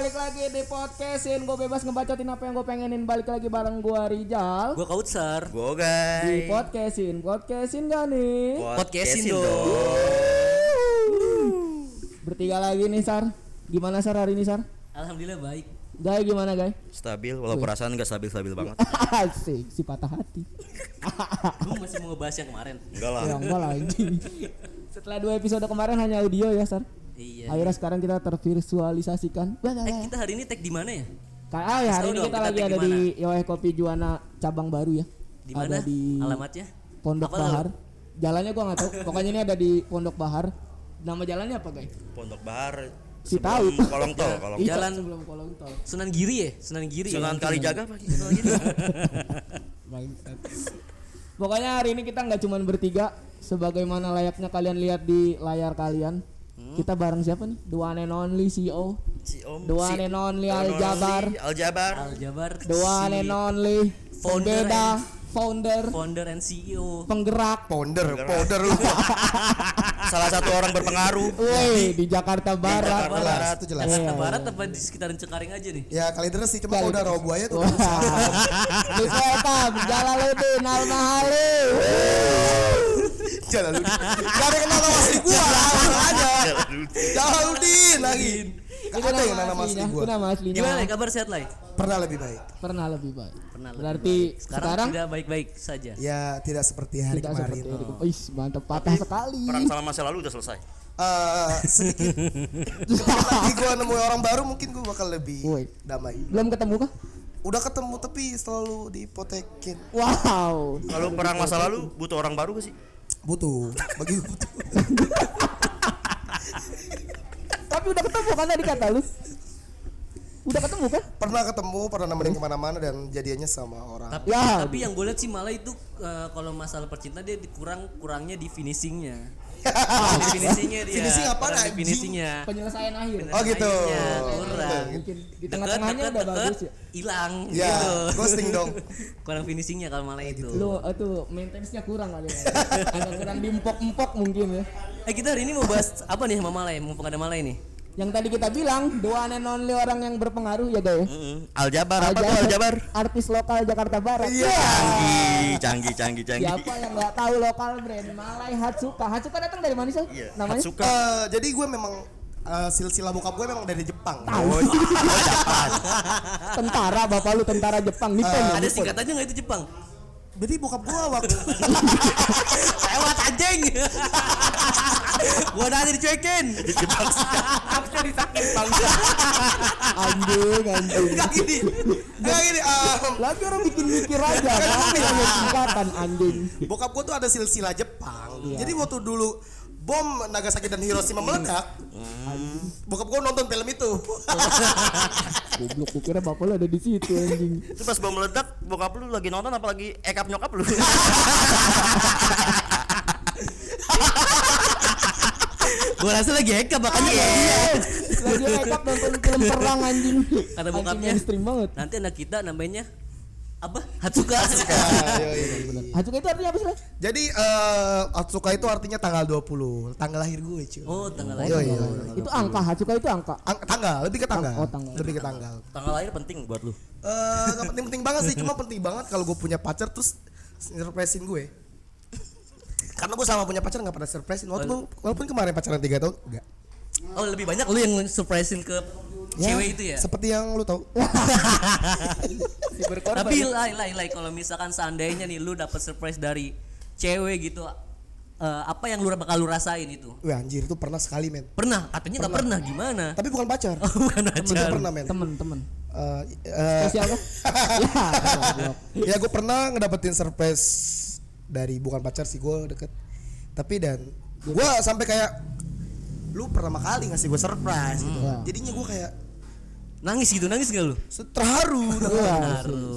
Balik lagi di podcastin Gue bebas ngebacotin apa yang gue pengenin Balik lagi bareng gue Rijal Gua Kautsar. Di guys. podcastin Podcastin gak nih? Podcastin Podcastin dong. Bertiga lagi nih Sar Gimana Sar hari ini Sar? Alhamdulillah baik. Gay gimana Gay? Stabil, walau perasaan gak stabil-stabil banget. Asik, si patah hati Lu masih mau ngebahas yang kemarin? Enggak lah. Ya enggak lah anjing. Setelah dua episode kemarin hanya audio ya Sar Iya. Akhirnya sekarang kita tervisualisasikan Eh kita hari ini tag di mana ya? Ka- Ah ya hari ini kita kita lagi ada di di Yoeh Kopi Juana cabang baru ya Di mana? Ada di Alamatnya? Pondok Apa Bahar. Jalannya gua nggak tahu. Pokoknya ini ada di Pondok Bahar. Nama jalannya apa, guys? Pondok Bahar. Si tahu. Kolong tol, kolong tol. Jalan- sebelum kolong tol. Sunan Giri ya? Sunan Giri. Sunan ya? Kalijaga apa? Bangsat. Pokoknya hari ini kita nggak cuman bertiga sebagaimana layaknya kalian lihat di layar kalian. Hmm. Kita bareng siapa nih? The one and only CEO. Si Om. The one si and only Al Al Jabar. Al Jabar. Aljabar. The one and only Founder pembeda, founder, Founder and CEO. penggerak. Ponder, powder lu. Salah satu orang berpengaruh. Woi, di Jakarta Barat. Jakarta Barat. itu jelas. Jakarta Iya, Barat apa di sekitaran Cengkaring aja nih? Ya kali deres sih, cuma kalau udah rawa buaya tuh. Di Vietnam, Jalaluddin Al Lu. Gak ada yang nama asli gua, langsung aja. Jalaluddin lagi. Gak ada yang nama asli gua. Nama aslinya. Gimana kabar sehat lah? Pernah lebih baik. Pernah lebih baik. Pernah lebih Berarti baik. sekarang, sekarang, tidak baik-baik saja. Ya tidak seperti hari tidak kemarin. seperti itu. Ih, mantap patah sekali. Perang sama masa lalu udah selesai. Eh, sedikit. Sedikit lagi gua nemu orang baru mungkin gua bakal lebih Woi. damai. Belum ketemu kah? Udah ketemu tapi selalu dipotekin. Wow. Kalau perang masa lalu butuh orang baru gak sih? Butuh, bagi butuh. Tapi udah ketemu kan tadi kata lu? Udah ketemu kan? Pernah ketemu, pernah nemenin ke mana-mana dan jadiannya sama orang. Tapi, Ya. tapi yang gue lihat sih malah itu eh, kalau masalah percintaan dia dikurang kurangnya di finishingnya. di finishingnya dia. Finishing di anjing? finishingnya. Penyelesaian akhir. Oh gitu. Kurang. Mungkin di tengah-tengahnya udah bagus ya. hilang Ya, gitu. ghosting dong. kurang finishingnya kalau malah itu. Lu itu maintenance-nya kurang kali ya. Agak kurang diempok-empok mungkin ya. Eh kita hari ini mau bahas apa nih sama Malay? Mumpung ada Malay nih. Yang tadi kita bilang, the one and only orang yang berpengaruh ya guys. Mm-mm. Al Jabar apa tuh Al Jabar? Artis lokal Jakarta Barat. Iya. Canggih, canggih, canggih, canggih. Siapa yang nggak tahu lokal brand Malay Hatsuka? Hatsuka datang dari mana sih? Iya. Namanya? Hatsuka. Eh, jadi gue memang eh, silsilah bokap gue memang dari Jepang. Oh, Tentara, bapak lu tentara Jepang Nippon. ya, Ada singkatannya nggak itu Jepang? Jadi bokap gue waktu Lewat anjing. Gua tadi dicuekin. Harusnya disakit bangsa. Anjing, anjing. Enggak gini. Enggak gini. eh, Lagi orang bikin mikir aja, kan? Singkatan anjing. bokap gue tuh ada silsilah Jepang. Jadi waktu dulu bom Nagasaki dan Hiroshima meledak, bokap gue nonton film itu. Goblok, gua kira bapak lu ada di situ anjing. Itu pas bom meledak, bokap lu lagi nonton apalagi ekap nyokap lu. Gua rasa lagi heka makanya ya. Lagi makeup nonton film perang anjing. Kata bokapnya. mainstream banget. Nanti anak kita namanya apa? Hatsuka. Hatsuka itu artinya apa sih? Jadi eh Atsuka itu artinya tanggal 20, tanggal lahir gue, cuy. Oh, tanggal Iya, lahir. iya. Itu angka, Hatsuka itu angka. Ang- tanggal, lebih ke tanggal. Oh, tanggal. Lebih ke tanggal. Tanggal lahir penting buat lu. Eh, penting-penting banget sih, cuma penting banget kalau gue punya pacar terus surprisein gue. Karena gue sama punya pacar gak pernah surprisein. Walaupun, walaupun kemarin pacaran 3 tahun, enggak. Oh, lebih banyak lu yang surprisein ke cewek itu ya. Seperti yang lu tahu. Si. Tapi lai lai lai kalau misalkan seandainya nih lu dapat surprise dari cewek gitu eh, apa yang lu bakal lu rasain itu? Wah anjir itu pernah sekali men. Pernah, katanya nggak pernah. gimana? Tapi bukan pacar. Oh, bukan Temen aja. gue pernah men. temen-temen. Eh, eh, Spesial kah? Ya, ya gue pernah ngedapetin surprise dari bukan pacar sih gue deket. Tapi dan gue sampai kayak lu pertama kali ngasih gue surprise gitu. Iya. Jadinya gue kayak Nangis gitu, nangis gak lu? terharu.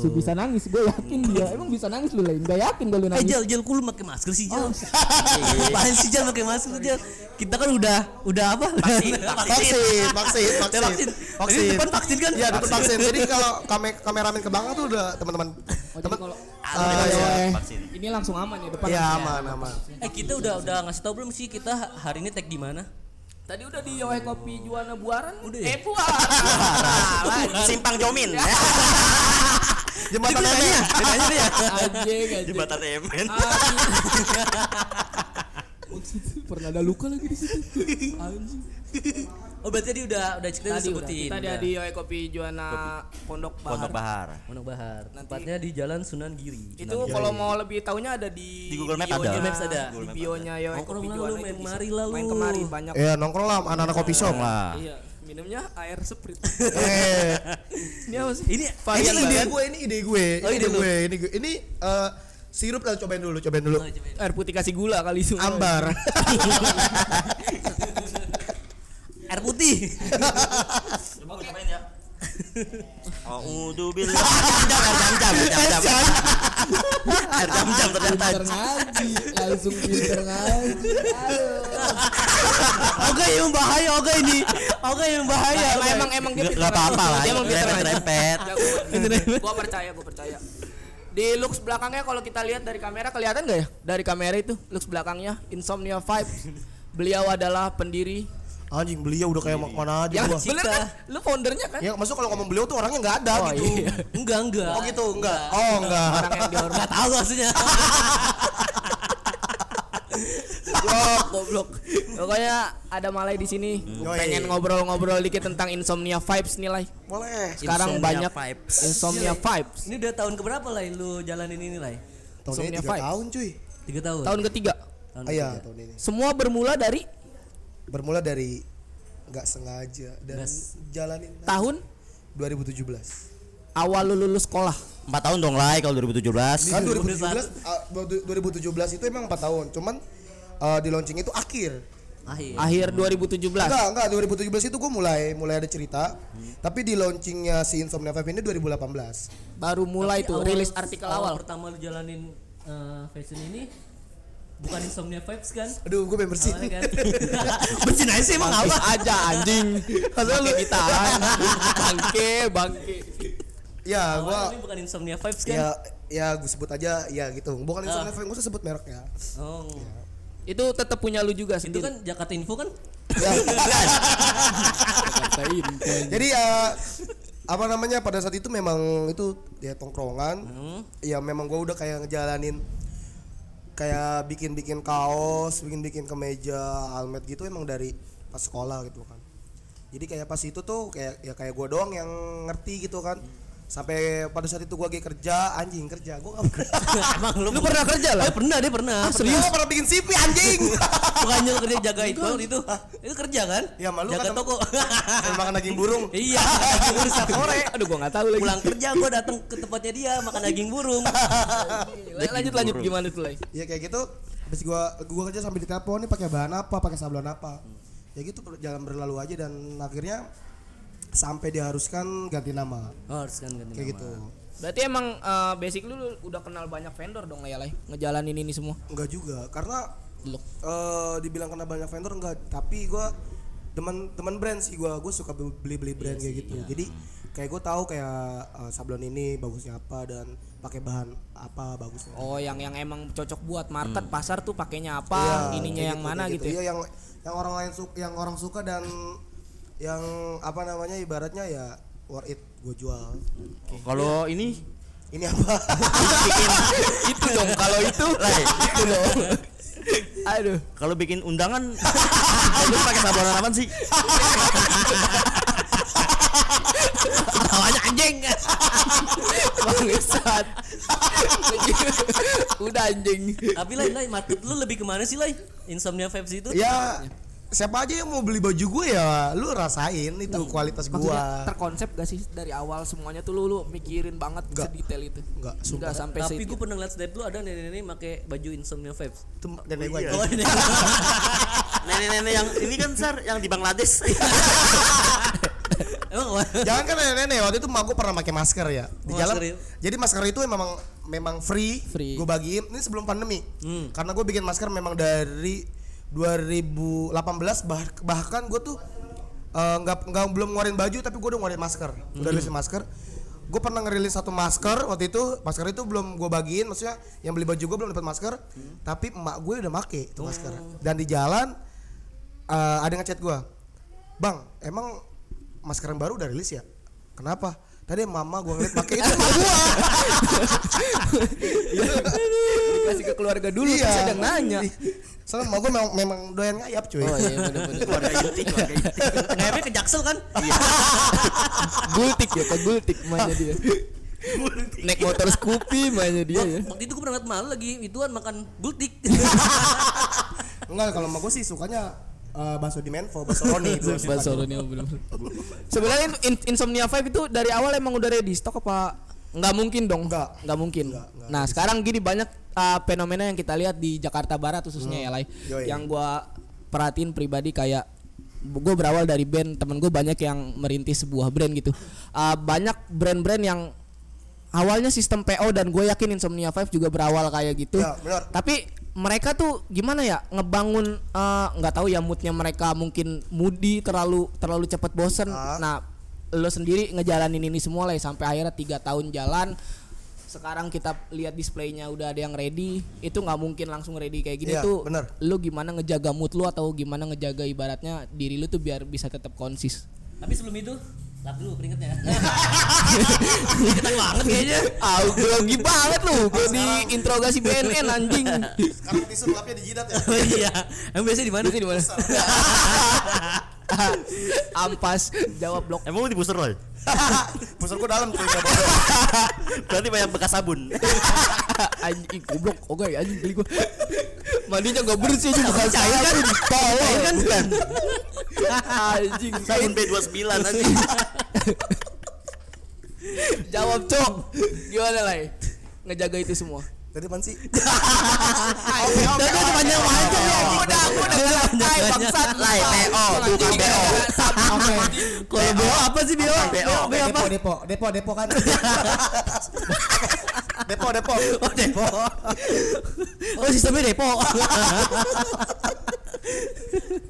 Si, si bisa nangis, gue yakin dia. Emang bisa nangis lu lain? Gak yakin gue lu Eh nangis. Jal, Jal, kok lu pakai masker sih Jal? Apaan sih Jal pakai masker Jal? Kita kan udah udah apa? Vaksin, vaksin, vaksin, vaksin, vaksin. vaksin. Ini depan vaksin kan? Ya, depan vaksin. Jadi kalau kame kameramen ke belakang tuh udah teman-teman. Oh, jadi iya. iya. Vaksin. ini langsung aman ya depan. Ya aman, aman. Eh kita udah udah ngasih tau belum sih kita hari ini tag di mana? Tadi udah di Yohe Kopi Juana Buaran. Udah Eh ya? Buaran. Simpang Jomin. Jembatan Emen. Bedanya dia. Anjing anjing. Jembatan Emen. Pernah ada luka lagi di situ. Anjing. Oh berarti tadi udah udah cerita Tadi udah. sebutin. Kita ada udah. di Yohe Kopi Juana Pondok Bahar. Pondok Bahar. Pondok Bahar. Tempatnya di Jalan Sunan Giri. Itu kalau mau lebih tahunya ada di Di Google Map bio-nya- ada. Google Maps ada. Di bionya Nongkrong Kopi Juana main itu bisa. kemari lah lu. Main kemari banyak. Ya nongkrong lah anak-anak kopi shop lah. Iya, minumnya air sprite. Eh, Ini apa sih? Ini ini varian ide banget. gue, ini ide gue, Oh, ini ide ide gue, ini gue. Ini eh, sirup lah cobain dulu, cobain dulu. Oh, cobain. Air putih kasih gula kali semua. Ambar. Air putih. Coba gue cobain ya. Audu billah. Jam-jam, jam-jam. Air jam-jam ternyata. Ngaji, langsung pinter ngaji. Oke yang bahaya oke ini. Oke yang bahaya. Emang emang emang dia Nggak apa-apa lah. Emang. Rempet-rempet. Ya, gua, percaya, gua percaya. Di looks belakangnya kalau kita lihat dari kamera kelihatan gak ya? Dari kamera itu looks belakangnya Insomnia Vibes. Beliau adalah pendiri. Anjing beliau udah kayak mana aja Yang gua. bener kan? Lu foundernya kan? Ya maksud kalau ngomong beliau tuh orangnya nggak ada Oh, gitu. iya. Enggak enggak. Oh gitu, enggak. Oh enggak. Orang yang dihormati. Enggak tahu maksudnya. Goblok, goblok. Pokoknya ada Malay di sini. Yoi. pengen ngobrol-ngobrol dikit tentang Insomnia Vibes nih, Lay. Boleh. Sekarang Insomnia banyak Vibes. Insomnia Vibes. Ini udah tahun keberapa lah lu jalanin ini lah? Tahun ini Insomnia tiga Vibes. tahun cuy. Tiga tahun. Tahun ketiga. Tahun Ah, Iya ketiga. tahun ini. Semua bermula dari Bermula dari nggak sengaja dan Gas. jalanin tahun 2017. awal lu lulus sekolah. Empat tahun dong lah kalau 2017. Kan 2017 ah, 2017 itu emang 4 tahun, cuman eh, di launching itu akhir. Akhir. Akhir 2017. Enggak, enggak 2017 itu gue mulai mulai ada cerita. Tapi di launchingnya si Insomnia 5 ini 2018. Baru mulai Tapi tuh awal- rilis artikel awal. pertama lu jalanin eh, fashion ini bukan insomnia vibes kan? Aduh, gue pengen bersin. Awalnya kan. Bersin aja sih emang apa? aja anjing. Masa lu ditahan. bangke, bangke. ya, gua ini bukan insomnia vibes kan? ya ya gue sebut aja ya gitu. Bukan Insomnia 5, gue usah sebut mereknya. Oh. Itu tetap punya lu juga Itu sendiri. kan Jakarta Info kan? Ya, jadi ya apa namanya pada saat itu memang itu ya tongkrongan. Hmm. Ya memang gue udah kayak ngejalanin kayak bikin-bikin kaos, bikin-bikin kemeja, helmet gitu emang dari pas sekolah gitu kan. Jadi kayak pas itu tuh kayak ya kayak gue doang yang ngerti gitu kan. Sampai pada saat itu gue lagi kerja, anjing kerja, gue gak pernah. Emang lu, Lu pernah kerja lah? Eh, pernah dia pernah. Serius? Gue pernah bikin CV anjing. Bukannya lu kerja jaga itu itu. Itu kerja kan? Ya, malu jaga kan- toko. Makan daging burung. iya, daging burung sore. Aduh gua enggak tahu lagi. Pulang kerja gua datang ke tempatnya dia makan daging burung. lanjut lanjut gimana tuh, Lay? Ya kayak gitu. Habis gua gua kerja sambil ditelepon nih pakai bahan apa, pakai sablon apa. Ya gitu jalan berlalu aja dan akhirnya sampai diharuskan ganti nama. Oh, harus kan ganti Kayak nama. gitu. Berarti emang eh, basic lu, udah kenal banyak vendor dong Lay? Ngejalanin ini semua. Enggak juga karena Lu. eh dibilang kena banyak vendor enggak, tapi gua teman teman brand sih gua gua suka beli beli brand kayak gitu jadi kayak gue tahu kayak eh, sablon ini bagusnya apa dan pakai bahan apa bagusnya Oh, yang yang emang cocok buat market pasar tuh pakainya apa, Iya, ininya yang mana gitu. ya? Iya yang yang orang lain suka, yang orang suka dan yang apa namanya ibaratnya ya worth it gue jual. Kalau ini Ini apa? itu dong kalau itu. Lai, itu dong. Aduh. kalau bikin undangan lu pakai sablonan apa sih? Tawanya anjing. Bangsat. Udah anjing. Tapi lain lain market lu lebih ke mana sih lain? Insomnia vibes itu? ya siapa aja yang mau beli baju gue ya lu rasain itu kualitas gua. terkonsep gak sih dari awal semuanya tuh lu, lu mikirin banget Enggak. sedetail itu. Enggak, Enggak sumpah. sampai Tapi gue pernah ngeliat snap lu ada nenek-nenek pakai baju insomnia vibes. Itu nenek gue. Oh, ini. Nenek-nenek yang ini kan Sar yang di Bangladesh. Emang? Jangan kan nenek-nenek waktu itu mak gue pernah pakai masker ya di Oh, jalan. masker ya? Jadi masker itu memang memang free. Free. Gue bagiin ini sebelum pandemi. Hmm. Karena gue bikin masker memang dari 2018 bah- bahkan gue tuh eh, nggak nggak belum ngeluarin baju tapi gue udah ngeluarin masker. Udah Hmm. rilis masker. Gue pernah ngerilis satu masker waktu itu masker itu belum gue bagiin maksudnya yang beli baju gue belum dapat masker Hmm. tapi emak gue udah make itu Oh. masker dan di jalan eh, ada ngechat gua bang emang masker yang baru udah rilis ya kenapa tadi mama gua ngeliat pakai itu sama gua Dikasih ke keluarga dulu Iya. terus ada yang nanya. Soalnya mama gua memang, memang doyan ngayap cuy Oh iya benar-benar. Keluarga inti, keluarga inti. ngayapnya ke jaksel kan Gultik ya, ke gultik mainnya dia. Naik motor Scoopy mainnya dia ya. waktu itu gue pernah malu lagi ituan makan gultik enggak kalau sama gua sih sukanya eh, bakso di Menfo bakso Roni itu Bahasa Roni bener Sebenarnya In- Insomnia 5 itu dari awal emang udah ready stok apa nggak mungkin dong Nggak. nggak mungkin Nggak, nggak nah sekarang gini banyak uh, fenomena yang kita lihat di Jakarta Barat khususnya ya Lai Yoi. yang gua perhatiin pribadi kayak gue berawal dari band temen gue banyak yang merintis sebuah brand gitu Uh, banyak brand-brand yang awalnya sistem PO dan gue yakin Insomnia 5 juga berawal kayak gitu Ya, benar. tapi mereka tuh gimana ya ngebangun eh, nggak tahu ya moodnya mereka mungkin moody terlalu terlalu cepat bosen Ah. nah lo sendiri ngejalanin ini semua lah ya, sampai akhirnya tiga tahun jalan. Sekarang kita lihat displaynya udah ada yang ready itu nggak mungkin langsung ready kayak gini Iya, tuh. bener. lo gimana ngejaga mood lo atau gimana ngejaga ibaratnya diri lo tuh biar bisa tetap konsis? Tapi sebelum itu lap dulu keringetnya. Keringetan banget kayaknya. Ah grogi banget lu. Gue di interogasi BNN anjing. Sekarang tisu lapnya di jidat ya? Oh iya. Emang biasanya di mana? Biasanya di mana? Ampas. Jawab blok. Emang lu di booster loh? pusar gua dalam bodoh. Berarti banyak bekas sabun. anjing ih, goblok. Oke anjing geli gua mandinya gak bersih aja bukan saya kan? Tolong kan bukan? anjing Sabun B29 nanti. jawab cok. Gimana lah ngejaga itu semua? Tadi apaan sih. Udah udah panjang panjang ya udah udah selesai bangsat. Lai, PO, bukan BO. Oke. kalau BO apa sih BO BO. depo depo depo depo kan depo depo oh depo oh sistemnya depo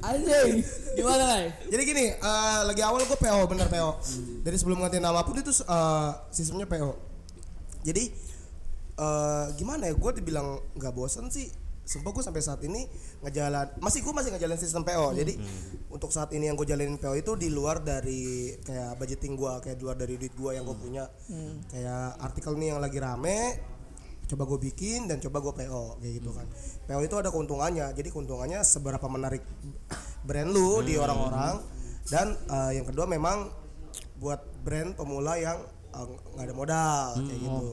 anjing. Gimana lah jadi gini eh, lagi awal gue PO bener PO dari sebelum ngantin nama pun itu eh, sistemnya PO jadi eh, gimana ya gue dibilang nggak bosen sih Sumpah gue sampai saat ini ngejalan masih gue masih ngejalan sistem PO. Jadi untuk saat ini yang gue jalanin PO itu di luar dari kayak budgeting gue, kayak di luar dari duit gue yang gue punya. Kayak artikel nih yang lagi rame, coba gue bikin dan coba gue PO kayak gitu kan. PO itu ada keuntungannya. Jadi keuntungannya seberapa menarik brand lu di orang-orang dan eh, yang kedua memang buat brand pemula yang eh, nggak ada modal kayak gitu.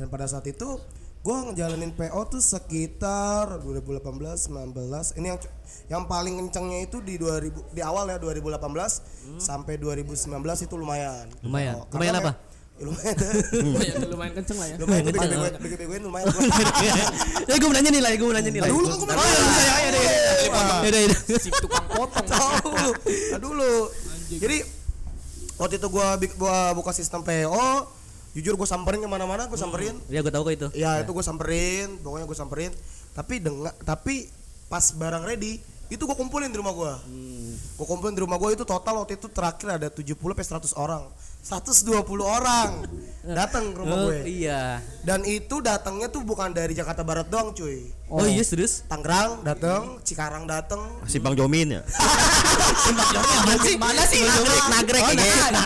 Dan pada saat itu gue ngejalanin PO tuh sekitar 2018 19 ini yang yang paling kencengnya itu di 2000 di awal ya 2018 sampai 2019 itu lumayan. Lumayan. PO. Lumayan apa? ya, lumayan. Lumayan lumayan kenceng lah ya. Lumayan gue bego begoin lumayan. Gua. ya gue nanya nih lah gue nanya nih lah Dulu gue oh iya iya iya iya. Iya iya si tukang potong. Tahu dulu dulu jadi waktu itu bik- gua buka sistem PO jujur gue samperin ke mana-mana gue samperin. Ya gue tahu kok itu. Ya itu gue samperin pokoknya gue samperin. Tapi dengan tapi pas barang ready itu gue kumpulin di rumah gue gue kumpulin di rumah gue itu total waktu itu terakhir ada 70 sampai 100 orang 120 orang datang ke rumah oh gue. iya. Dan itu datangnya tuh bukan dari Jakarta Barat doang cuy. Oh iya serius? Tangerang datang Cikarang datang Simpang Jomin ya. mana sih? Nagrek, nagrek Oh, ya. nah,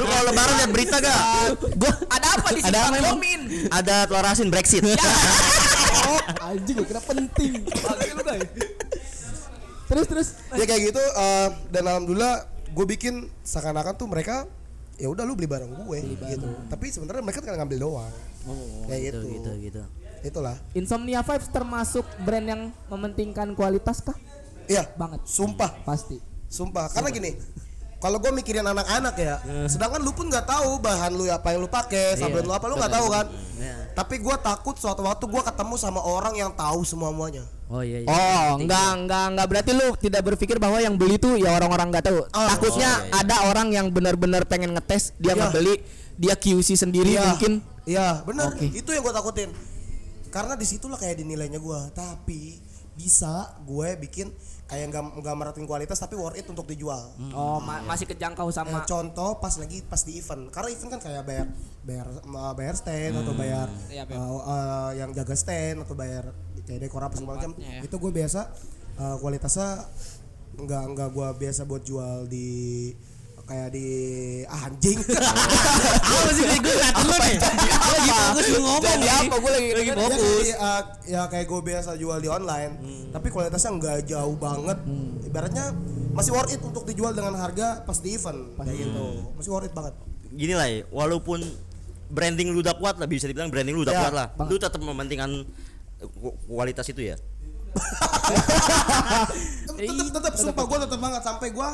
Lu kalau lebaran lihat berita gak? gua ada apa di apa emang? Domin Ada telur asin Brexit. oh anjing gua kira penting. Terus terus. Ya kayak gitu eh, dan alhamdulillah gue bikin seakan-akan tuh mereka ya udah lu beli barang gue gitu. Tapi sebenarnya mereka kan ngambil doang. Kayak gitu, gitu. gitu itulah. Insomnia Vibes termasuk brand yang mementingkan kualitas kah? iya Banget. sumpah. Pasti. sumpah karena gini kalau gue mikirin anak-anak ya sedangkan lu pun nggak tahu bahan lu apa yang lu pakai sablon lu apa lu nggak tahu kan tapi gue takut suatu waktu gue ketemu sama orang yang tahu semua muanya oh iya iya Oh, enggak enggak enggak berarti lu tidak berpikir bahwa yang beli tuh ya orang-orang enggak tahu. Oh, Takutnya oh, iya, iya. ada orang yang benar-benar pengen ngetes, dia Iya. ngebeli, dia QC sendiri Iya. mungkin. Iya, benar. Oke. Itu yang gue takutin. Karena di situlah kayak dinilainya gue. Tapi bisa gue bikin kayak nggak nggak meratin kualitas tapi worth it untuk dijual. Oh, ma- masih kejangkau Eh, sama contoh pas lagi pas di event. Karena event kan kayak bayar bayar eh, bayar stand atau bayar Iya, eh, Beb. eh, yang jaga stand atau bayar kayak dekor apa segala macam. Ya. Itu gue biasa eh, kualitasnya nggak nggak gue biasa buat jual di kayak di ah, anjing. Apa sih gue liat lu nih. Gue lagi fokus lu ngomong Jadi nih. apa? Gua lagi- lagi Ya, fokus. kayak di, uh, ya kayak gue biasa jual di online tapi kualitasnya nggak jauh banget. Ibaratnya masih worth it untuk dijual dengan harga pas di event. Kayak gitu. Masih worth it banget. Gini lah, ya, walaupun branding lu udah kuat lah bisa dibilang branding lu udah Ya, kuat lah. Lu tetap mementingkan eh, ku- kualitas itu ya. tetap tetap sumpah gue tetap banget. Sampai gue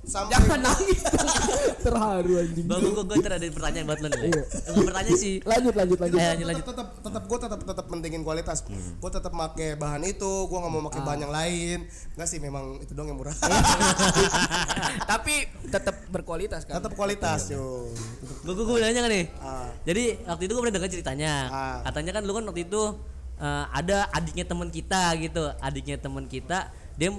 sampai Jangan nangis. Terharu anjing. Bang gue gue ntar ada pertanyaan buat lu nih. Gue bertanya sih. Lanjut lanjut lanjut. Eh, lanjut lanjut. tetap tetap gue tetap tetap pentingin kualitas gue tetap pakai bahan itu gue nggak mau pakai bahan yang lain nggak sih memang itu dong yang murah Tapi tetap berkualitas kan. tetap kualitas yo Gue gue nanya kan nih. Ah. Jadi waktu itu gue pernah dengar ceritanya. Ah. Katanya kan lu kan waktu itu eh, ada adiknya teman kita gitu. Adiknya teman kita dia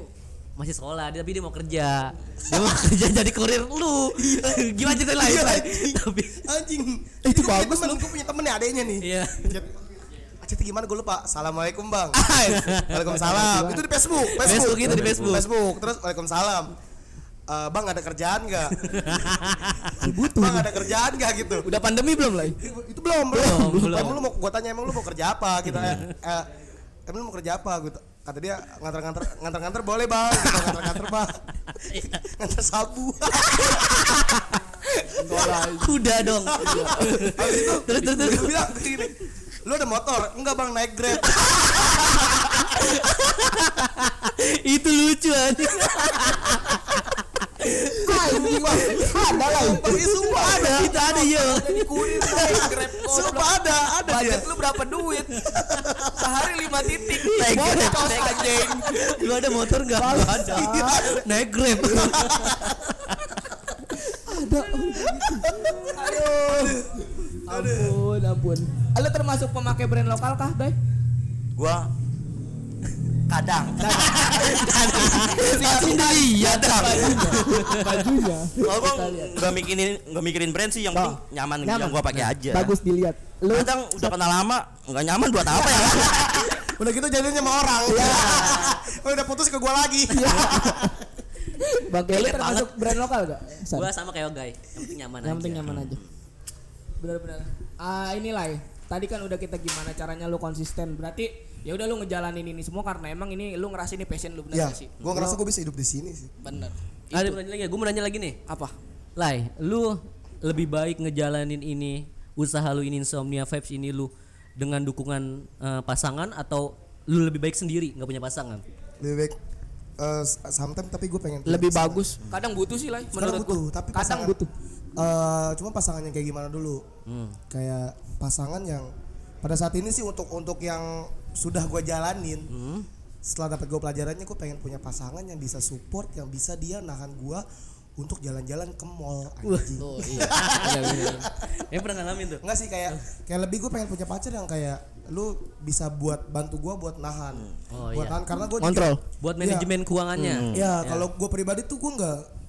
masih sekolah dia, tapi dia mau kerja. Dia mau kerja jadi kurir lu. Gimana cerita lain Iya, tapi anjing. Itu Gua punya bagus lu. gue punya temen nih adeknya nih. Iya. Acet gimana? Gue lupa. Assalamualaikum bang. Waalaikumsalam. Itu di Facebook. Facebook itu di Facebook. Facebook. Terus Waalaikumsalam. Eh, Bang ada kerjaan gak? Bang ada kerjaan gak gitu? Udah pandemi belum lah? Itu belum belum, belum. Emang lu mau gue tanya emang lu mau kerja apa gitu. Eh, eh, Emang lu mau kerja apa gitu Kata dia nganter-nganter nganter-nganter boleh bang. Gitu, nganter-nganter bang. Nganter sabu. Kuda dong. Terus terus terus. bilang gini lu ada motor? Enggak bang naik grab. Itu lucu anjing. Ada lah. Sumpah. Ada. Ada ya. Sumpah ada, ada dia. Budget lu berapa duit? Sehari 5 titik. Naik grab. Anjing. lu ada motor nggak Nggak ada naik grab Ampun, ampun. Lu termasuk pemakai brand lokal kah, Bay? Gua kadang langsung dilihat Bajunya. kalau gua nggak mikirin nggak mikirin brand sih yang penting nyaman, yang gua pakai aja Bagus dilihat. Lu kadang udah kenal lama nggak nyaman buat apa ya Udah gitu jadinya sama orang. Udah putus ke gua lagi. Bang Kelly termasuk brand lokal gak? Gua sama kayak Ogai yang penting nyaman Yang penting aja nyaman aja. Benar-benar. Ah inilah ya. Tadi kan udah kita gimana caranya lu konsisten. Berarti ya udah lu ngejalanin ini semua karena emang ini lu ngerasa ini passion lu bener Ya, sih? gua ngerasa gua bisa hidup di sini sih. Bener. ada yang nanya lagi gue mau nanya lagi nih Apa? Lai, lu lebih baik ngejalanin ini usaha lu ini insomnia vibes ini lu dengan dukungan eh, pasangan atau lu lebih baik sendiri nggak punya pasangan? Lebih baik eh sometimes tapi gue pengen Lebih pasangan. bagus. Kadang butuh sih lah menurut butuh, gua. tapi Kadang pasangan- butuh. Eh, cuma pasangannya kayak gimana dulu? Hmm. Kayak pasangan yang pada saat ini sih untuk untuk yang sudah gue jalanin. Hmm. Setelah dapat gue pelajarannya, gue pengen punya pasangan yang bisa support, yang bisa dia nahan gue untuk jalan-jalan ke mall. Anjing. Oh iya. Iya, iya, iya. Yang pernah ngalamin tuh? Enggak sih kayak kayak lebih gue pengen punya pacar yang kayak lu bisa buat bantu gue buat nahan. Oh, buat iya. nahan karena gue Kontrol. Buat manajemen keuangannya. Ya, kalau gue pribadi tuh gue nggak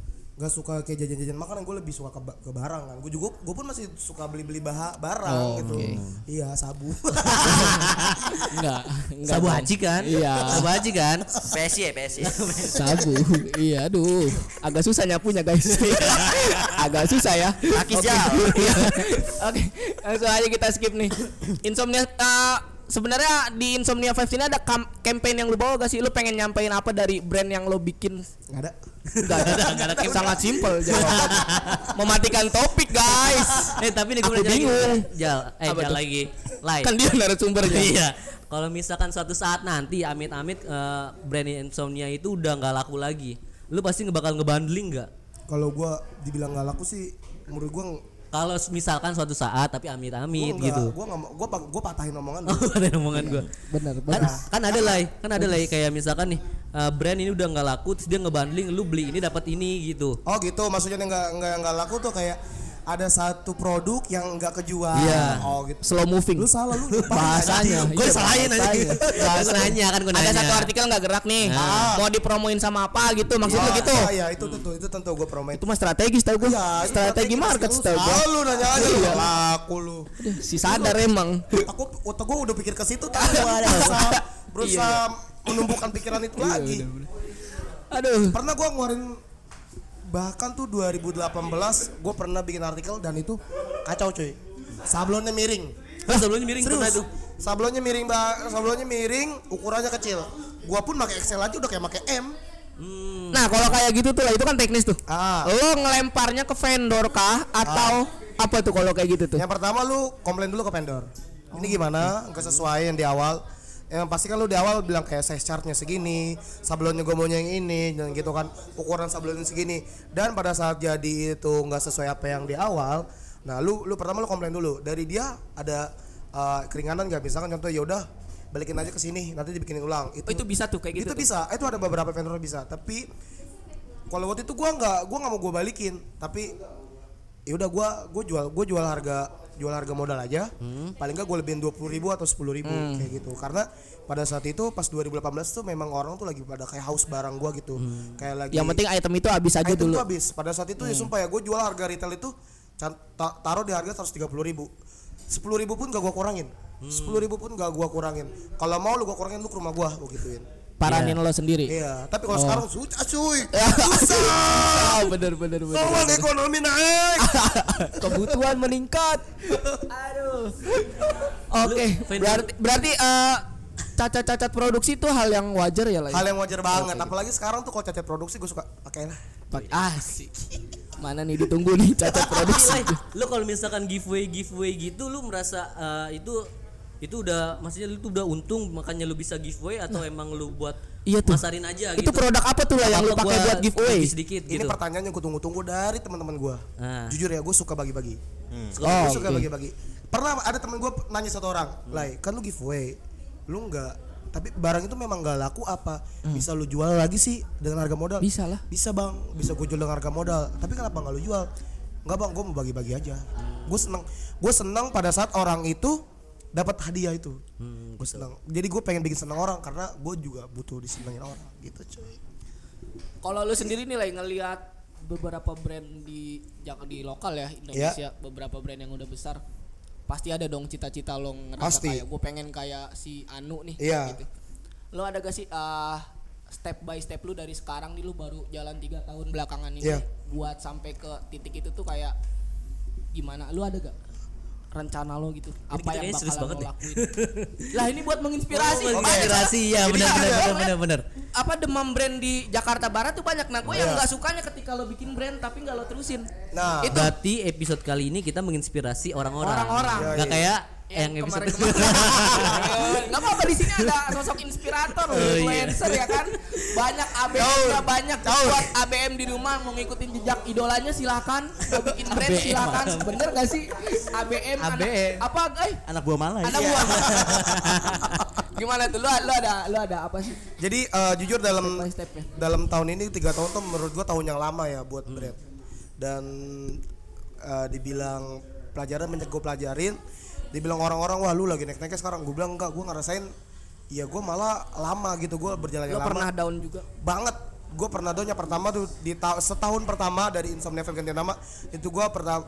nggak suka kayak jajan-jajan makanan gue lebih suka ke, ke barang kan gue juga gue pun masih suka beli-beli baha barang Oh, gitu oke. iya sabu Enggak, enggak. Sabu haji kan? Iya. Sabu haji kan? PSI ya PSI Sabu. iya, aduh. Agak susah nyapunya, guys. Agak susah ya. Kaki jauh. Iya. Oke, langsung aja kita skip nih. Insomnia eh, sebenarnya di Insomnia Vibes ini ada kam- campaign yang lu bawa gak sih? Lu pengen nyampein apa dari brand yang lu bikin? nggak ada Enggak ada, enggak ada. Sangat simpel jawabannya. Mematikan topik, guys. Eh tapi nih gue Aku lagi. bingung. Jal, eh Apa Jal tuh? lagi. Lai. Kan dia narasumbernya. Iya. Kalau misalkan suatu saat nanti amit-amit eh, brand insomnia itu udah nggak laku lagi, lu pasti ngebakal ngebundling nggak? kalau gue dibilang nggak laku sih menurut gue Kalau misalkan suatu saat tapi amit-amit gitu. gue nggak gue gue patahin omongan Oh, ada omongan gue. Bener, Kan, bener. kan ada lah, kan ada lah kayak misalkan nih eh, brand ini udah nggak laku, terus dia ngebundling, lu beli ini dapat ini gitu. oh gitu maksudnya yang nggak nggak nggak laku tuh kayak ada satu produk yang nggak kejual Iya. oh gitu Slow moving. lu salah lu lupa bahasanya Gue Iya, salahin aja. bahasanya. Gue nanya kan gue nanya. ada satu artikel nggak gerak nih Ah. mau dipromoin sama apa gitu maksud lu Ah, gitu iya, iya, itu tentu itu tentu gue promoin itu mah strategis tau gue Iya, strategi market tau gue Tahu lu nanya aja lu laku lu. si sadar emang Aku otak gua udah pikir ke situ tahu ada berusaha berusaha menumbuhkan pikiran itu lagi. Aduh. pernah gua ngeluarin bahkan tuh 2018 gue pernah bikin artikel dan itu kacau cuy. Sablonnya miring. Oh, sebelumnya miring? Pernah serius tuh. sablonnya miring ba sablonnya miring ukurannya kecil. Gua pun pakai Excel aja udah kayak pakai M. Nah, kalau kayak gitu tuh lah itu kan teknis tuh. ah. Lo ngelemparnya ke vendor kah? Atau apa tuh kalau kayak gitu tuh? yang pertama lu komplain dulu ke vendor. Ini gimana? Nggak sesuai yang di awal yang pasti kan lu di awal bilang kayak size chartnya segini sablonnya gue maunya yang ini dan gitu kan ukuran sablonnya segini. Dan pada saat jadi itu nggak sesuai apa yang di awal nah lu lu pertama lu komplain dulu. Dari dia ada uh, keringanan nggak? Misalkan contoh ya udah balikin aja ke sini nanti dibikinin ulang. Itu Oh, itu bisa tuh kayak gitu. itu tuh. bisa. Itu ada beberapa vendor bisa. Tapi kalau waktu itu gua nggak gua nggak mau gua balikin. Tapi ya udah gua gua jual gua jual harga jual harga modal aja paling nggak gua lebihin dua puluh ribu atau sepuluh ribu kayak gitu. Karena pada saat itu pas 2018 tuh memang orang tuh lagi pada kayak haus barang gua gitu. Kayak lagi Yang penting item itu habis aja item dulu. habis. Pada saat itu ya sumpah ya gua jual harga retail itu taruh di harga 130 ribu. sepuluh ribu pun gak gua kurangin. Sepuluh ribu pun gak gua kurangin. Kalau mau lu gua kurangin lu ke rumah gua gua gituin Paranin lo sendiri. Iya, tapi kalau sekarang susah cuy. Ah, bener bener bener. Tolong ekonomi naik. Kebutuhan meningkat. Aduh. Oke, vendor- berarti berarti eh, cacat-cacat produksi itu hal yang wajar ya lah. Hal yang wajar banget, apalagi sekarang tuh kalau cacat produksi gue suka pakai lah. Pak- Ah, sih. Mana nih ditunggu nih cacat produksi. Lu kalau misalkan giveaway giveaway gitu lu merasa eh, itu itu udah maksudnya lu tuh udah untung makanya lu bisa giveaway atau emang lu buat Iya tuh. masarin aja Itu gitu. produk apa tuh lah yang lu pakai buat giveaway? sedikit Ini gitu. pertanyaan yang gue tunggu-tunggu dari teman-teman gue. Ah. Jujur ya, gue suka bagi-bagi. Suka- Oh, gue suka oke. bagi-bagi. Pernah ada temen gue nanya satu orang, Lai, kan lu giveaway, lu nggak, tapi barang itu memang nggak laku apa? Bisa lu jual lagi sih dengan harga modal? Hmm. Bisa lah. Bisa bang, bisa gue jual dengan harga modal. Tapi kenapa nggak lu jual? Nggak bang, gue mau bagi-bagi aja. Gue seneng, gue seneng pada saat orang itu dapat hadiah itu. gue seneng. Jadi gue pengen bikin seneng orang karena gue juga butuh disenengin orang gitu cuy. Kalau lu sendiri nih lah ngelihat beberapa brand di jangan di lokal ya Indonesia, beberapa brand yang udah besar pasti ada dong cita-cita lo ngerasa Pasti. kayak gue pengen kayak si Anu nih Iya. gitu. Lo ada gak sih ah, step by step lu dari sekarang nih lu baru jalan tiga tahun belakangan ini Iya. buat sampai ke titik itu tuh kayak gimana? Lu ada gak rencana lo gitu? apa yang bakal banget lo lakuin? lah ini buat menginspirasi. Oh, menginspirasi ya benar benar benar benar benar. apa demam brand di Jakarta Barat tuh banyak nah gue yang Iya. nggak sukanya ketika lo bikin brand tapi nggak lo terusin Nah, itu Berarti episode kali ini kita menginspirasi orang-orang. Orang-orang. Nggak iya. kayak yang episode kemarin nggak apa-apa di sini ada sosok inspirator Oh, iya. influencer ya kan? Banyak ABM nya banyak buat ABM di rumah mau ngikutin jejak idolanya silakan. Mau bikin brand silakan. Bener gak sih? ABM anak- ABM. apa guys Anak buah malah. anak buah gimana tuh? Lu, lu ada lu ada apa sih? Jadi eh, jujur dalam stepnya. dalam tahun ini tiga tahun tuh menurut gua tahun yang lama ya buat brand. Dan eh, dibilang pelajaran banyak gue pelajarin dibilang orang-orang wah lu lagi naik-naiknya sekarang. Gue bilang enggak gue ngerasain ya gue malah lama gitu gue berjalan lama. pernah down juga? Banget. Gue pernah downnya pertama tuh di ta- setahun pertama dari insomnia Fam ganti nama itu gue pertama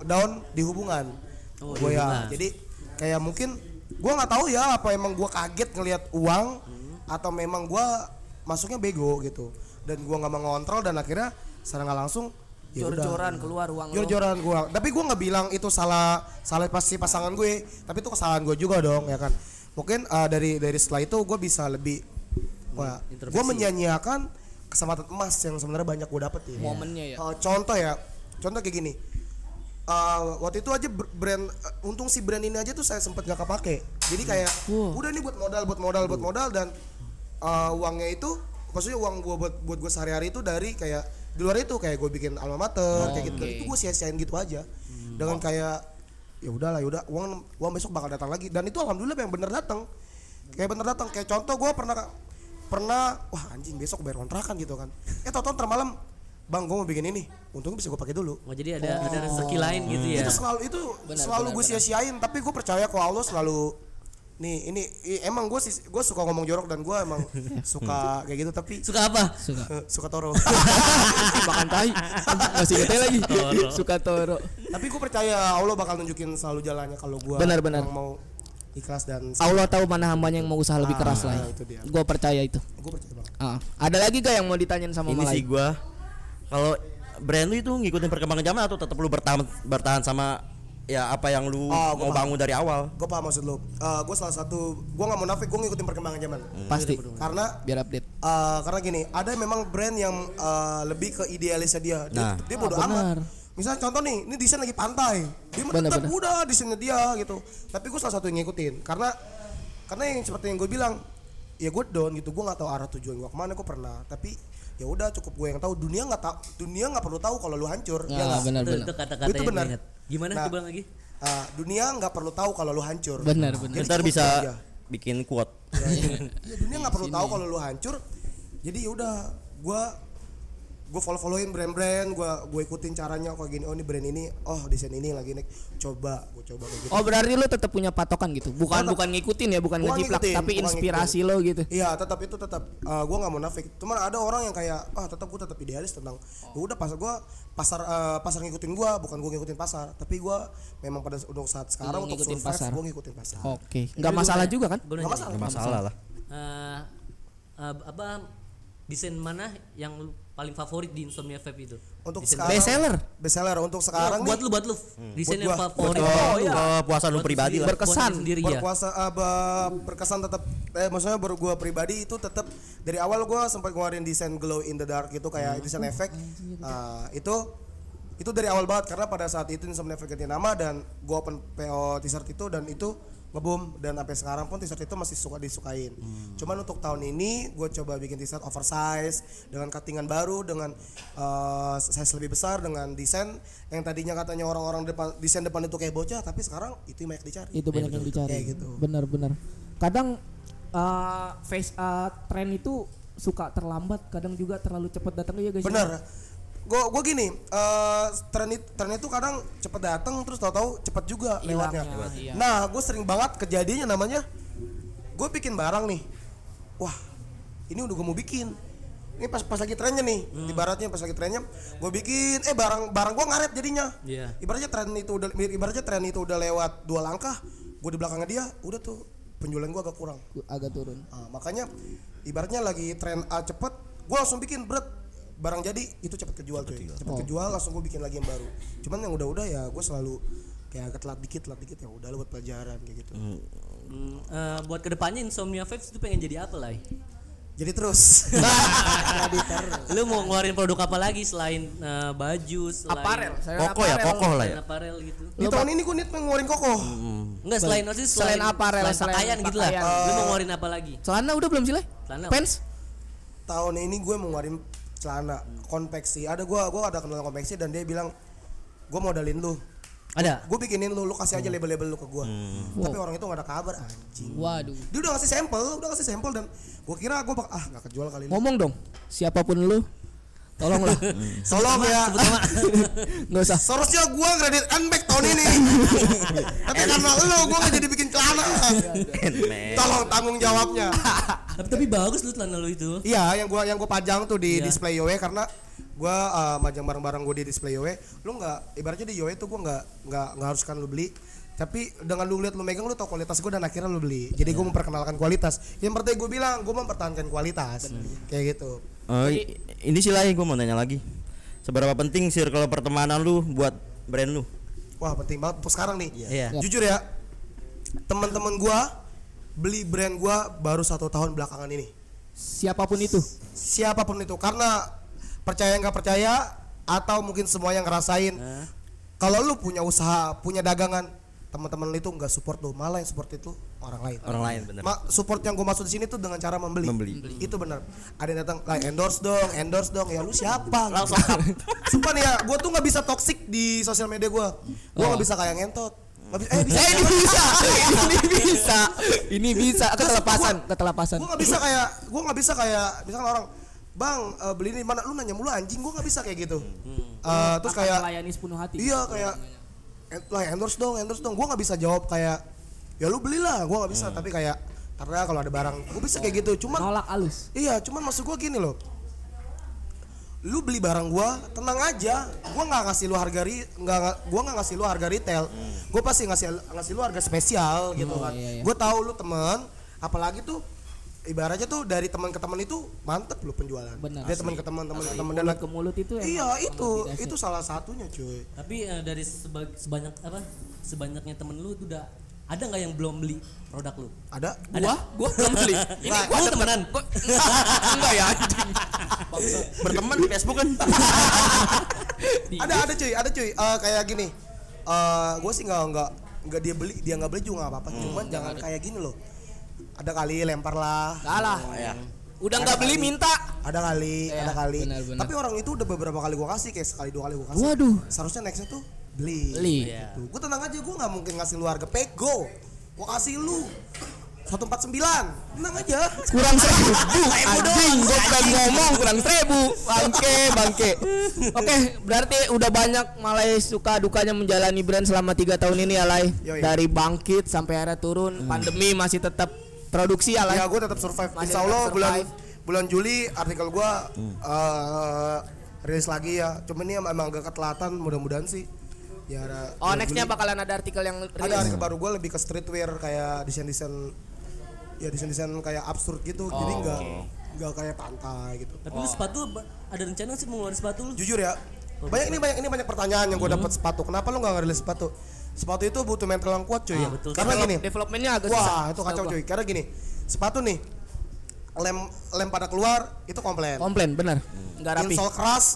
down di hubungan. Oh, gue ya jadi kayak mungkin gue nggak tahu ya apa emang gue kaget ngelihat uang atau memang gue masuknya bego gitu. Dan gue nggak mau ngontrol dan akhirnya secara nggak langsung ya jor-joran keluar uang jor-joran gue tapi gue nggak bilang itu salah salah pasti pasangan gue. Tapi itu kesalahan gue juga dong ya kan? Mungkin uh, dari dari setelah itu gue bisa lebih wah Introspeksi. gue menyanyiakan kesempatan emas yang sebenarnya banyak gue dapet ya. Momennya ya. Uh, contoh ya. Contoh kayak gini. Uh, waktu itu aja br- brand uh, untung si brand ini aja tuh saya sempet gak kepake. Jadi kayak Wow. udah nih buat modal buat modal buat modal dan uh, uangnya itu maksudnya uang gua buat buat gue sehari-hari itu dari kayak di luar itu kayak gue bikin alma mater kayak gitu oke. itu gue sia-siain gitu aja. Dengan kayak ya udahlah ya udah uang uang besok bakal datang lagi. Dan itu alhamdulillah yang bener datang. Kayak bener datang. Kayak contoh gue pernah pernah wah anjing besok bayar kontrakan gitu kan. Eh tau tau malam bang gue mau bikin ini. Untungnya bisa gue pakai dulu. Oh jadi ada ada rezeki lain gitu ya. itu selalu itu selalu gue sia-siain. Tapi gue percaya kalau Allah selalu nih ini i- emang gue sih gue suka ngomong jorok dan gue emang suka kayak gitu tapi Suka apa? suka. Eh, suka toro. Makan tai. Masih gede lagi. Suka toro. Tapi gue percaya Allah bakal nunjukin selalu jalannya kalau gue Benar, benar. mau ikhlas dan Allah tahu mana hambanya yang mau usaha lebih Ah, keras lah itu dia. gue percaya itu. Gue percaya banget. Ah, ada lagi gak yang mau ditanyain sama Ini sih gua kalau brand lu itu ngikutin perkembangan zaman atau tetap lu bertahan bertahan sama ya apa yang lu Oh, mau paham. bangun dari awal? gue paham maksud lu gue salah satu gue nggak mau nafik gue ngikutin perkembangan zaman Pasti. karena Biar update. eh, karena gini ada memang brand yang eh, lebih ke idealisnya dia dia, Nah. dia bodo Ah, amat benar. misalnya contoh nih ini desain lagi pantai dia tetap udah desainnya dia gitu tapi gue salah satu yang ngikutin karena karena yang seperti yang gue bilang ya gue down gitu gue nggak tahu arah tujuan gue ke mana gue pernah tapi ya udah cukup gue yang tahu dunia nggak tahu dunia nggak perlu tahu kalau lu hancur ya Ya, benar itu, benar. itu kata-kata Itu yang benar. Gue. Gimana Nah, coba lagi? Ah, dunia nggak perlu tahu kalau lu hancur Benar benar. Jadi Ntar bisa aja. bikin quote. ya dunia nggak perlu tahu kalau lu hancur jadi ya udah gue follow followin brand-brand gue gue ikutin caranya kok gini oh ini brand ini oh desain ini lagi naik coba gue coba kayak gitu Oh berarti lu tetap punya patokan gitu. Bukan Tetap. bukan ngikutin ya, bukan ngejiplak, ngikutin, tapi inspirasi ngikutin. lo gitu. Iya tetap itu tetap gue nggak mau nafik. Cuman ada orang yang kayak ah tetap gue tetap idealis tentang ya udah pasar gue pasar eh, pasar ngikutin gue bukan gue ngikutin pasar tapi gue memang pada untuk saat sekarang untuk ngikutin survive pasar. gue ngikutin pasar. Oke, nggak masalah juga kan? Nggak masalah. Nggak masalah lah. Eh, eh, apa desain mana yang paling favorit di Insomnia Vape itu? Untuk Desain sekarang Best seller. best seller untuk sekarang buat nih lu buat lu desain Buat yang gua. favorit. Buat Oh, lu, iya. kepuasan lu Buat pribadi sendiri, lah. Berkesan. sendiri ya. eh, be- berkesan tetap eh maksudnya baru gue pribadi itu tetap dari awal gue sempat ngeluarin desain glow in the dark gitu kayak desain efek Ah, itu itu dari awal banget karena pada saat itu Insomnia ganti nama dan gue open PO t-shirt itu dan itu ngeboom dan sampai sekarang pun t-shirt itu masih suka disukain. Cuman untuk tahun ini gue coba bikin t-shirt oversize dengan cuttingan baru dengan eh, size lebih besar dengan desain yang tadinya katanya orang-orang depan desain depan itu kayak bocah tapi sekarang itu yang banyak dicari. Itu banyak yang dicari. Kayak gitu. Benar benar. Kadang uh, face uh, tren itu suka terlambat, kadang juga terlalu cepat datang ya guys. Bener. Gue gue gini, eh tren tren itu kadang cepet datang terus tahu-tahu cepet juga lewatnya. Hilangnya, iya. Nah, gue sering banget kejadiannya namanya gue bikin barang nih. Wah, ini udah gue mau bikin. Ini pas pas lagi trennya nih, Hmm. ibaratnya pas lagi trennya, gue bikin, eh barang barang gue ngaret jadinya. Iya. Ibaratnya tren itu udah, ibaratnya tren itu udah lewat dua langkah, gue di belakangnya dia, udah tuh penjualan gue agak kurang. agak turun. Nah, makanya ibaratnya lagi tren A cepet, gue langsung bikin berat barang jadi itu cepet kejual tuh, cepet kejual langsung gue bikin lagi yang baru. Cuman yang udah-udah ya gue selalu kayak agak telat dikit, telat dikit ya udah lu buat pelajaran kayak gitu. Hmm, eh, buat ke depannya Insomnia Vape itu pengen jadi apa lah? Jadi terus. Lu mau ngeluarin produk apa lagi selain eh, baju, selain Aparel, saya Kokoh ya, kokoh lah ya. aparel gitu? Di tahun ini gue niat ngeluarin kokoh. Enggak selain Selain selain, aparel, selain selain pakaian gitu lah. pakaian. Lu mau ngeluarin apa lagi? Celana udah belum sih? Celana. Pants? Tahun ini gue mau ngeluarin celana konveksi. Ada gue, gue ada kenal konveksi dan dia bilang gue modalin lu. Ada. Gue bikinin lu, lu kasih aja label-label lu ke gue. Tapi orang itu gak ada kabar anjing. Waduh. Dia udah ngasih sampel, udah ngasih sampel dan gue kira gue bak ah nggak kejual kali ini. Ngomong dong, siapa pun lu, tolonglah. Tolong ya. Sebut nama. Nggak usah. Seharusnya gua kredit unback tahun ini. Tapi karena lu gua nggak jadi bikin celana. Tolong tanggung jawabnya. tapi tapi bagus lu celana lu itu. Iya, yang gua yang gua pajang tuh di Iya. display Yowe karena gua uh, majang barang-barang gua di display Yowe. Lu nggak ibaratnya di Yowe tuh gua nggak nggak nggak haruskan lu beli. Tapi dengan lu lihat lu megang lu tau kualitas gua dan akhirnya lu beli. Jadi gua memperkenalkan kualitas. Yang penting gua bilang gua mempertahankan kualitas. Kayak gitu. Oh, i- ini sih lah gue mau nanya lagi. Seberapa penting circle pertemanan lu buat brand lu? Wah, penting banget untuk sekarang nih. Iya. Jujur ya, teman-teman gua beli brand gua baru satu tahun belakangan ini. Siapa pun itu. Siapa pun itu, karena percaya nggak percaya atau mungkin semua yang ngerasain. Kalau lu punya usaha, punya dagangan, teman-teman lu itu nggak support lu, malah yang support itu orang lain. Orang lain bener. Ma- support yang gue maksud di sini tuh dengan cara membeli. Membeli. Itu benar. Ada yang datang, lah endorse dong, endorse dong. Ya lu siapa? Langsung. Sumpah nih ya, gue tuh nggak bisa toxic di sosial media gue. Gue nggak bisa kayak ngentot. Nggak bisa. Eh bisa. Eh, ini bisa. ini bisa. Ini bisa. Ketelepasan, ketelepasan. Gue nggak bisa kayak, gue nggak bisa kayak, misalkan orang, bang eh, beli ini mana? Lu nanya mulu anjing. Gue nggak bisa kayak gitu. Eh, terus Akan kayak, melayani sepenuh hati. iya kayak, "En- lah endorse dong, endorse dong. Gue nggak bisa jawab kayak, ya lu belilah. Gue nggak bisa. Tapi kayak, karena kalau ada barang, gue bisa kayak gitu. Cuman Nolak alus. Iya, cuman maksud gua gini loh. Lu beli barang gua, tenang aja. Gua nggak ngasih lu harga ri, nggak nggak- gua nggak ngasih lu harga retail. Gua pasti ngasih ngasih lu harga spesial gitu kan. iya, iya. Gua tahu lu temen, apalagi tuh ibaratnya tuh dari teman ke teman itu mantep loh penjualan. Benar. dari teman ke teman teman ke teman. Dan mulut ke mulut itu emang- iya itu. itu salah satunya cuy. Tapi eh, dari seba- sebanyak apa? Sebanyaknya temen lu tuh udah ada nggak yang belum beli produk lu? ada. Gua? Gua belum beli. Ini Wah, gua temen- temenan? gua- enggak ya anjing. berteman di Facebook kan? Ada ada cuy. Ada cuy. Eh, kayak gini. Eh gue sih nggak nggak nggak dia beli dia nggak beli juga nggak apa-apa. Cuman jangan kayak gini loh ada kali lempar lah Salah. ya udah nggak beli minta. Ada kali Iya, ada kali. benar, benar. tapi orang itu udah beberapa kali gue kasih kayak sekali dua kali gue kasih. Waduh. Seharusnya nextnya tuh beli. Beli. Tuh, gue tenang aja gue nggak mungkin ngasih lu harga pego. Gue kasih lu 149 tenang aja. Kurang seribu. Anjing gue pengen ngomong kurang seribu. Bangke bangke. Oke berarti udah banyak Malay suka dukanya menjalani brand selama tiga tahun ini ya Lay Yoi. dari bangkit sampai akhirnya turun. Pandemi masih tetap produksi ya Lay ya gue tetap survive. Masih insya Allah bulan bulan Juli artikel gue eh, rilis lagi ya. Cuman ini emang agak ketelatan mudah-mudahan sih. Ya ada oh nextnya Juli. bakalan ada artikel yang ada rilis. artikel baru gue lebih ke streetwear kayak desain-desain ya desain-desain kayak absurd gitu. Jadi Oh, nggak nggak kayak pantai gitu. Tapi lu sepatu ada rencana sih mau ngeluarin sepatu lu? jujur ya. Banyak ini banyak ini banyak pertanyaan yang gue dapat sepatu. Kenapa lu nggak ngerilis sepatu sepatu itu butuh mental yang kuat cuy. Ah, betul. karena gini developmentnya agak susah wah itu kacau cuy. Karena gini sepatu nih lem lem pada keluar itu komplain. Komplain benar. Nggak rapi. Insole keras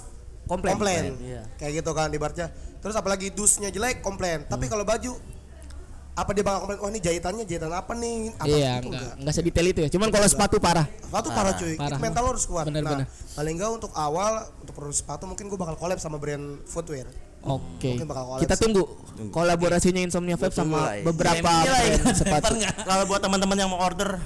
Komplain. komplain, Iya. kayak gitu kan ibaratnya terus apalagi dusnya jelek komplain. Hmm. tapi kalau baju apa dia bakal komplain? Wah ini jahitannya jahitan apa nih? Apa iya Itu enggak enggak sedetail itu ya. Cuman kalau sepatu parah. Sepatu parah cuy, Parah. Itu mental lo harus kuat. Bener, nah, bener. paling enggak untuk awal untuk produksi sepatu mungkin gue bakal collab sama brand footwear. Oke. Collab Kita tunggu kolaborasinya Insomnia Vibe Tunggu sama ya. beberapa brand sepatu. kalau buat teman-teman yang mau order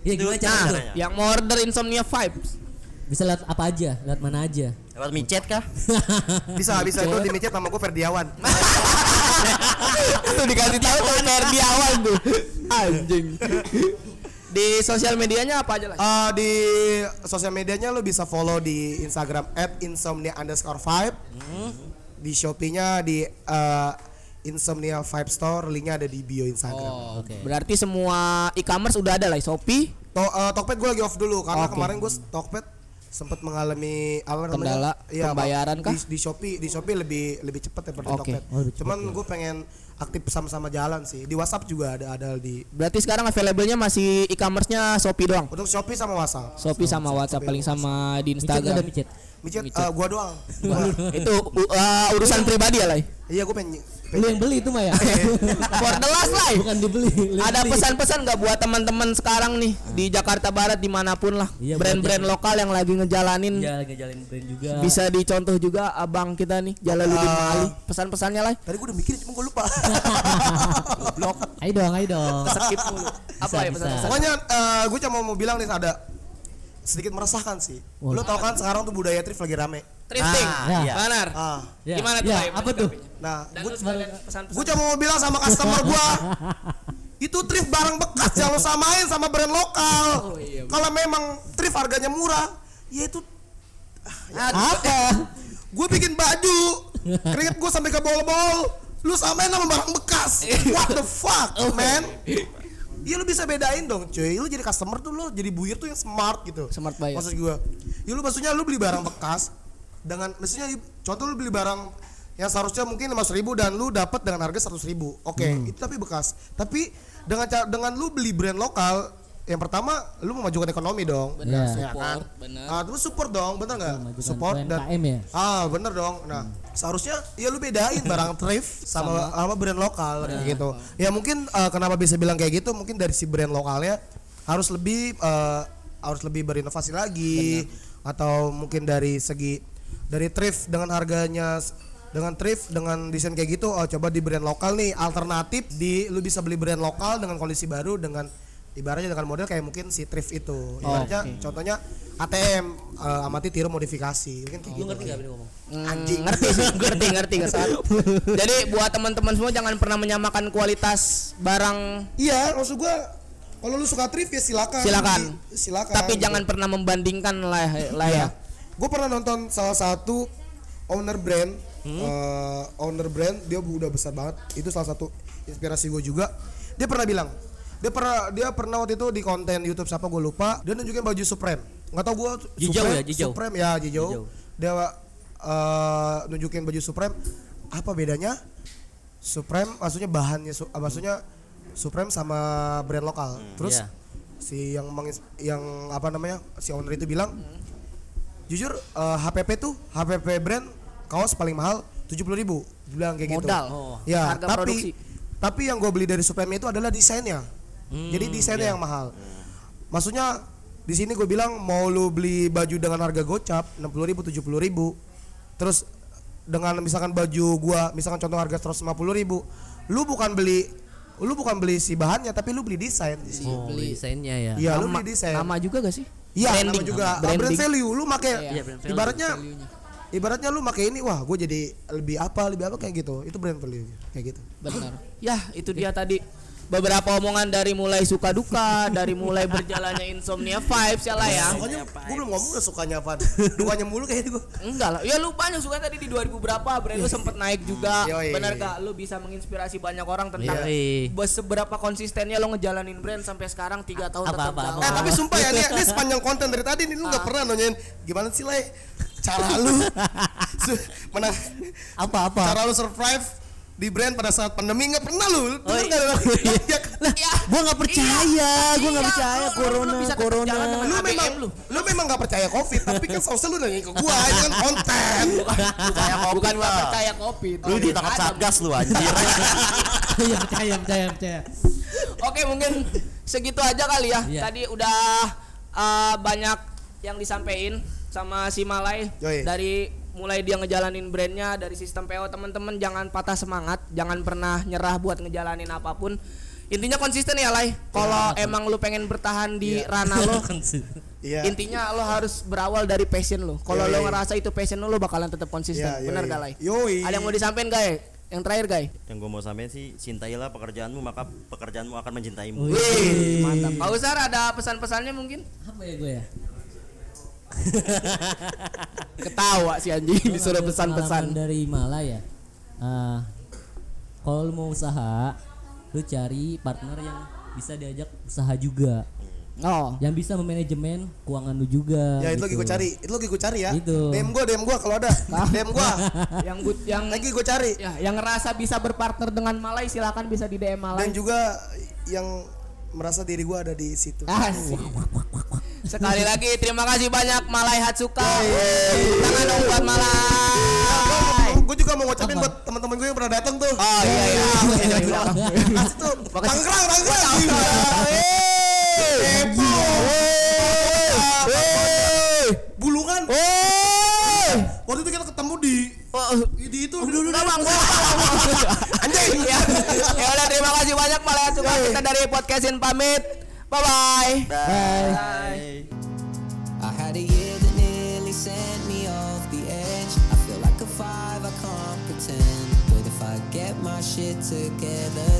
Iya gimana Nah, caranya? Yang mau order Insomnia Vibes. Bisa lihat apa aja, lihat mana aja. lewat micet kah Bisa bisa itu di micet nama gue Ferdiawan. Tuh dikasih tahu di awal tuh. Anjing. Di sosial medianya apa aja lah? Eh, di sosial medianya lo bisa follow di Instagram @insomnia underscore five. Di Shopee-nya di eh, Insomnia Vibe Store, linknya ada di bio Instagram. Oh, Oke. Berarti semua e-commerce udah ada lah Shopee, To, eh, Tokped gue lagi off dulu karena Oke. kemarin gue Tokped sempat mengalami apa namanya? Kendala Iya, pembayaran kah? Di, di Shopee, di Shopee lebih lebih cepat daripada Oke. Tokped. Oh, Cuman gue pengen aktif sama-sama jalan sih. Di WhatsApp juga ada ada di berarti sekarang available-nya masih e-commerce-nya Shopee doang. untuk Shopee sama WhatsApp. Shopee sama WhatsApp paling sama di Micet nggak ada Instagram. micet. Micet, eh, gua doang. Itu u- uh, urusan pribadi ya lah. Iya, gue pengen. Lu yang beli itu mah ya? For the last lah. Bukan dibeli. Ada beli. pesan-pesan nggak buat teman-teman sekarang nih di Jakarta Barat di mana pun lah Iya, brand-brand lokal yang lagi ngejalanin Iya, lagi jalan brand juga. bisa dicontoh juga abang kita nih Jalaluddin Ah. Mali pesan-pesannya lah Tadi gue udah mikirin cuma gue lupa. blok Ayo dong, ayo dong. skip mulu apa ya bisa. pesan-pesan Pokoknya gue cuma mau bilang nih ada sedikit meresahkan sih. Wah. Lu tau kan sekarang tuh budaya thrift lagi rame. thrifting Ah, iya. benar Ah, Ya, Gimana tuh, ya, apa tuh? nah, gue cuma mau bilang sama customer gue itu thrift barang bekas jangan lo samain sama brand lokal. Oh, iya, Kalau memang thrift harganya murah, ya itu Apa? gue bikin baju keringet gue sampai ke bol-bol lu samain sama barang bekas what the fuck man Iya lu bisa bedain dong cuy. Lu jadi customer tuh lu jadi buyer tuh yang smart gitu. Smart buyer. Maksud gue Ya lu maksudnya lu beli barang bekas Dengan Maksudnya contoh lu beli barang Yang seharusnya mungkin 500 ribu Dan lu dapat dengan harga 100 ribu. Oke itu tapi bekas. Tapi dengan dengan lu beli brand lokal Yang pertama lu memajukan ekonomi dong Benar, Ya kan? benar. Ah, terus support dong bener nggak Support dan UMKM ya? Ah bener dong. Nah seharusnya ya lu bedain barang thrift sama sama, brand lokal kayak gitu. Ya mungkin eh, kenapa bisa bilang kayak gitu? Mungkin dari si brand lokalnya harus lebih eh, harus lebih berinovasi lagi atau mungkin dari segi dari thrift dengan harganya dengan thrift dengan desain kayak gitu oh coba di brand lokal nih alternatif di lu bisa beli brand lokal dengan kondisi baru dengan ibaratnya dengan model kayak mungkin si thrift itu ibaratnya Oke. contohnya ATM eh, amati tiru modifikasi mungkin kayak Lu gitu ngerti enggak ini ngomong? Anjing ngerti sih, ngerti ngerti ngerti. Jadi buat teman-teman semua jangan pernah menyamakan kualitas barang Iya, maksud gua kalau lu suka thrift ya silakan. Silakan. Di- silakan. tapi jangan pernah membandingkan lah lah ya. Gue pernah nonton salah satu owner brand, eh, owner brand dia udah besar banget. Itu salah satu inspirasi gue juga. Dia pernah bilang, dia pernah dia pernah waktu itu di konten YouTube siapa gue lupa dia nunjukin baju Supreme nggak tau gue Jijau Supreme, ya, Jijau? Supreme ya Jijau, Jijau. dia eh, nunjukin baju Supreme apa bedanya Supreme maksudnya bahannya su- ah, maksudnya Supreme sama brand lokal terus iya. si yang mengis- yang apa namanya si owner itu bilang jujur eh, HPP tuh HPP brand kaos paling mahal tujuh puluh ribu bilang kayak gitu Modal. Oh. ya Harga tapi produksi. tapi yang gue beli dari Supreme itu adalah desainnya jadi desainnya yang mahal maksudnya di sini gue bilang mau lu beli baju dengan harga gocap enam puluh ribu tujuh puluh ribu terus dengan misalkan baju gua misalkan contoh harga 150 ribu lu bukan beli lu bukan beli si bahannya tapi lu beli desain di sini Oh, desainnya ya. iya lu nama, beli desain nama juga gak sih? Iya, nama juga Branding. brand value. Lu make Iya, brand value. ibaratnya ibaratnya lu make ini wah gue jadi lebih apa lebih apa kayak gitu. Itu brand value kayak gitu. Benar. Ya, itu dia tadi beberapa omongan dari mulai suka duka, dari mulai berjalannya insomnia vibes ya lah ya. Sukanya gue belum ngomong udah sukanya apa. Dukanya mulu kayak gitu. Enggak lah. Ya lu banyak suka tadi di 2000 berapa brand lu sempet naik juga. Yoi. Bener gak? Lu bisa menginspirasi banyak orang tentang Yoi. seberapa konsistennya lo ngejalanin brand sampai sekarang 3 tahun Apa, tetap apa. Eh tapi sumpah ya ini, ini sepanjang konten dari tadi nih lu nggak pernah nanyain gimana sih Lai cara lu menang Apa apa? cara lu survive di brand pada saat pandemi nggak pernah lu. Oh, iya. nggak? Iya kan? Ya, Gua nggak percaya, gua nggak Iya, percaya lu- corona, lu corona. lu ABM memang lu. lu memang nggak percaya covid tapi kan seharusnya lu nanya ke gua ini kan konten percaya bukan gak percaya kopi. Lu ditangkap satgas lu anjir. Iya percaya, percaya, percaya. Oke mungkin segitu aja kali ya. Iya. Tadi udah uh, banyak yang disampaikan sama si Malai Yoi. dari mulai dia ngejalanin brandnya dari sistem PO teman-teman jangan patah semangat, jangan pernah nyerah buat ngejalanin apa pun. Intinya konsisten ya Lai. Kalau emang lu pengen bertahan di ranah lo, iya intinya lo harus berawal dari passion lo. Kalau Yoi. lo ngerasa itu passion lo, lo bakalan tetap konsisten. Iya, Bener yoi. gak Lai? Yoi. Ada yang mau disampaikan guys? Yang terakhir guys? Yang gue mau sampein sih cintailah pekerjaanmu maka pekerjaanmu akan mencintaimu. Wih, mantap. Pak Usar ada pesan-pesannya mungkin? Apa ya gue ya? Ketawa si anjing disuruh pesan-pesan. Dari Malaya. Ah, kalau lu mau usaha, lu cari partner yang bisa diajak usaha juga, Oh. yang bisa memanajemen keuangan lu juga. ya itu lagi gitu. gua cari itu lagi gua cari ya Itu. DM gua DM gua kalau ada DM gua yang good yang lagi gua cari ya yang ngerasa bisa berpartner dengan Malai silakan bisa di DM dan Malai. juga yang merasa diri gua ada di situ Asik. Sekali lagi terima kasih banyak Malai Hatsuka. Tangan dong buat Malai. gue juga mau ngucapin buat teman-teman gue yang pernah datang tuh. Oh iya iya. Kasih tuh. Tangerang Tangerang. Bulungan. Waktu itu kita ketemu di di itu. Bang, Anjing. Ya. Ya udah terima kasih banyak Malai Hatsuka. Kita dari podcastin pamit. Bye bye. Bye. I had a year that nearly sent me off the edge. I feel like a five, I can't pretend. But if I get my shit together,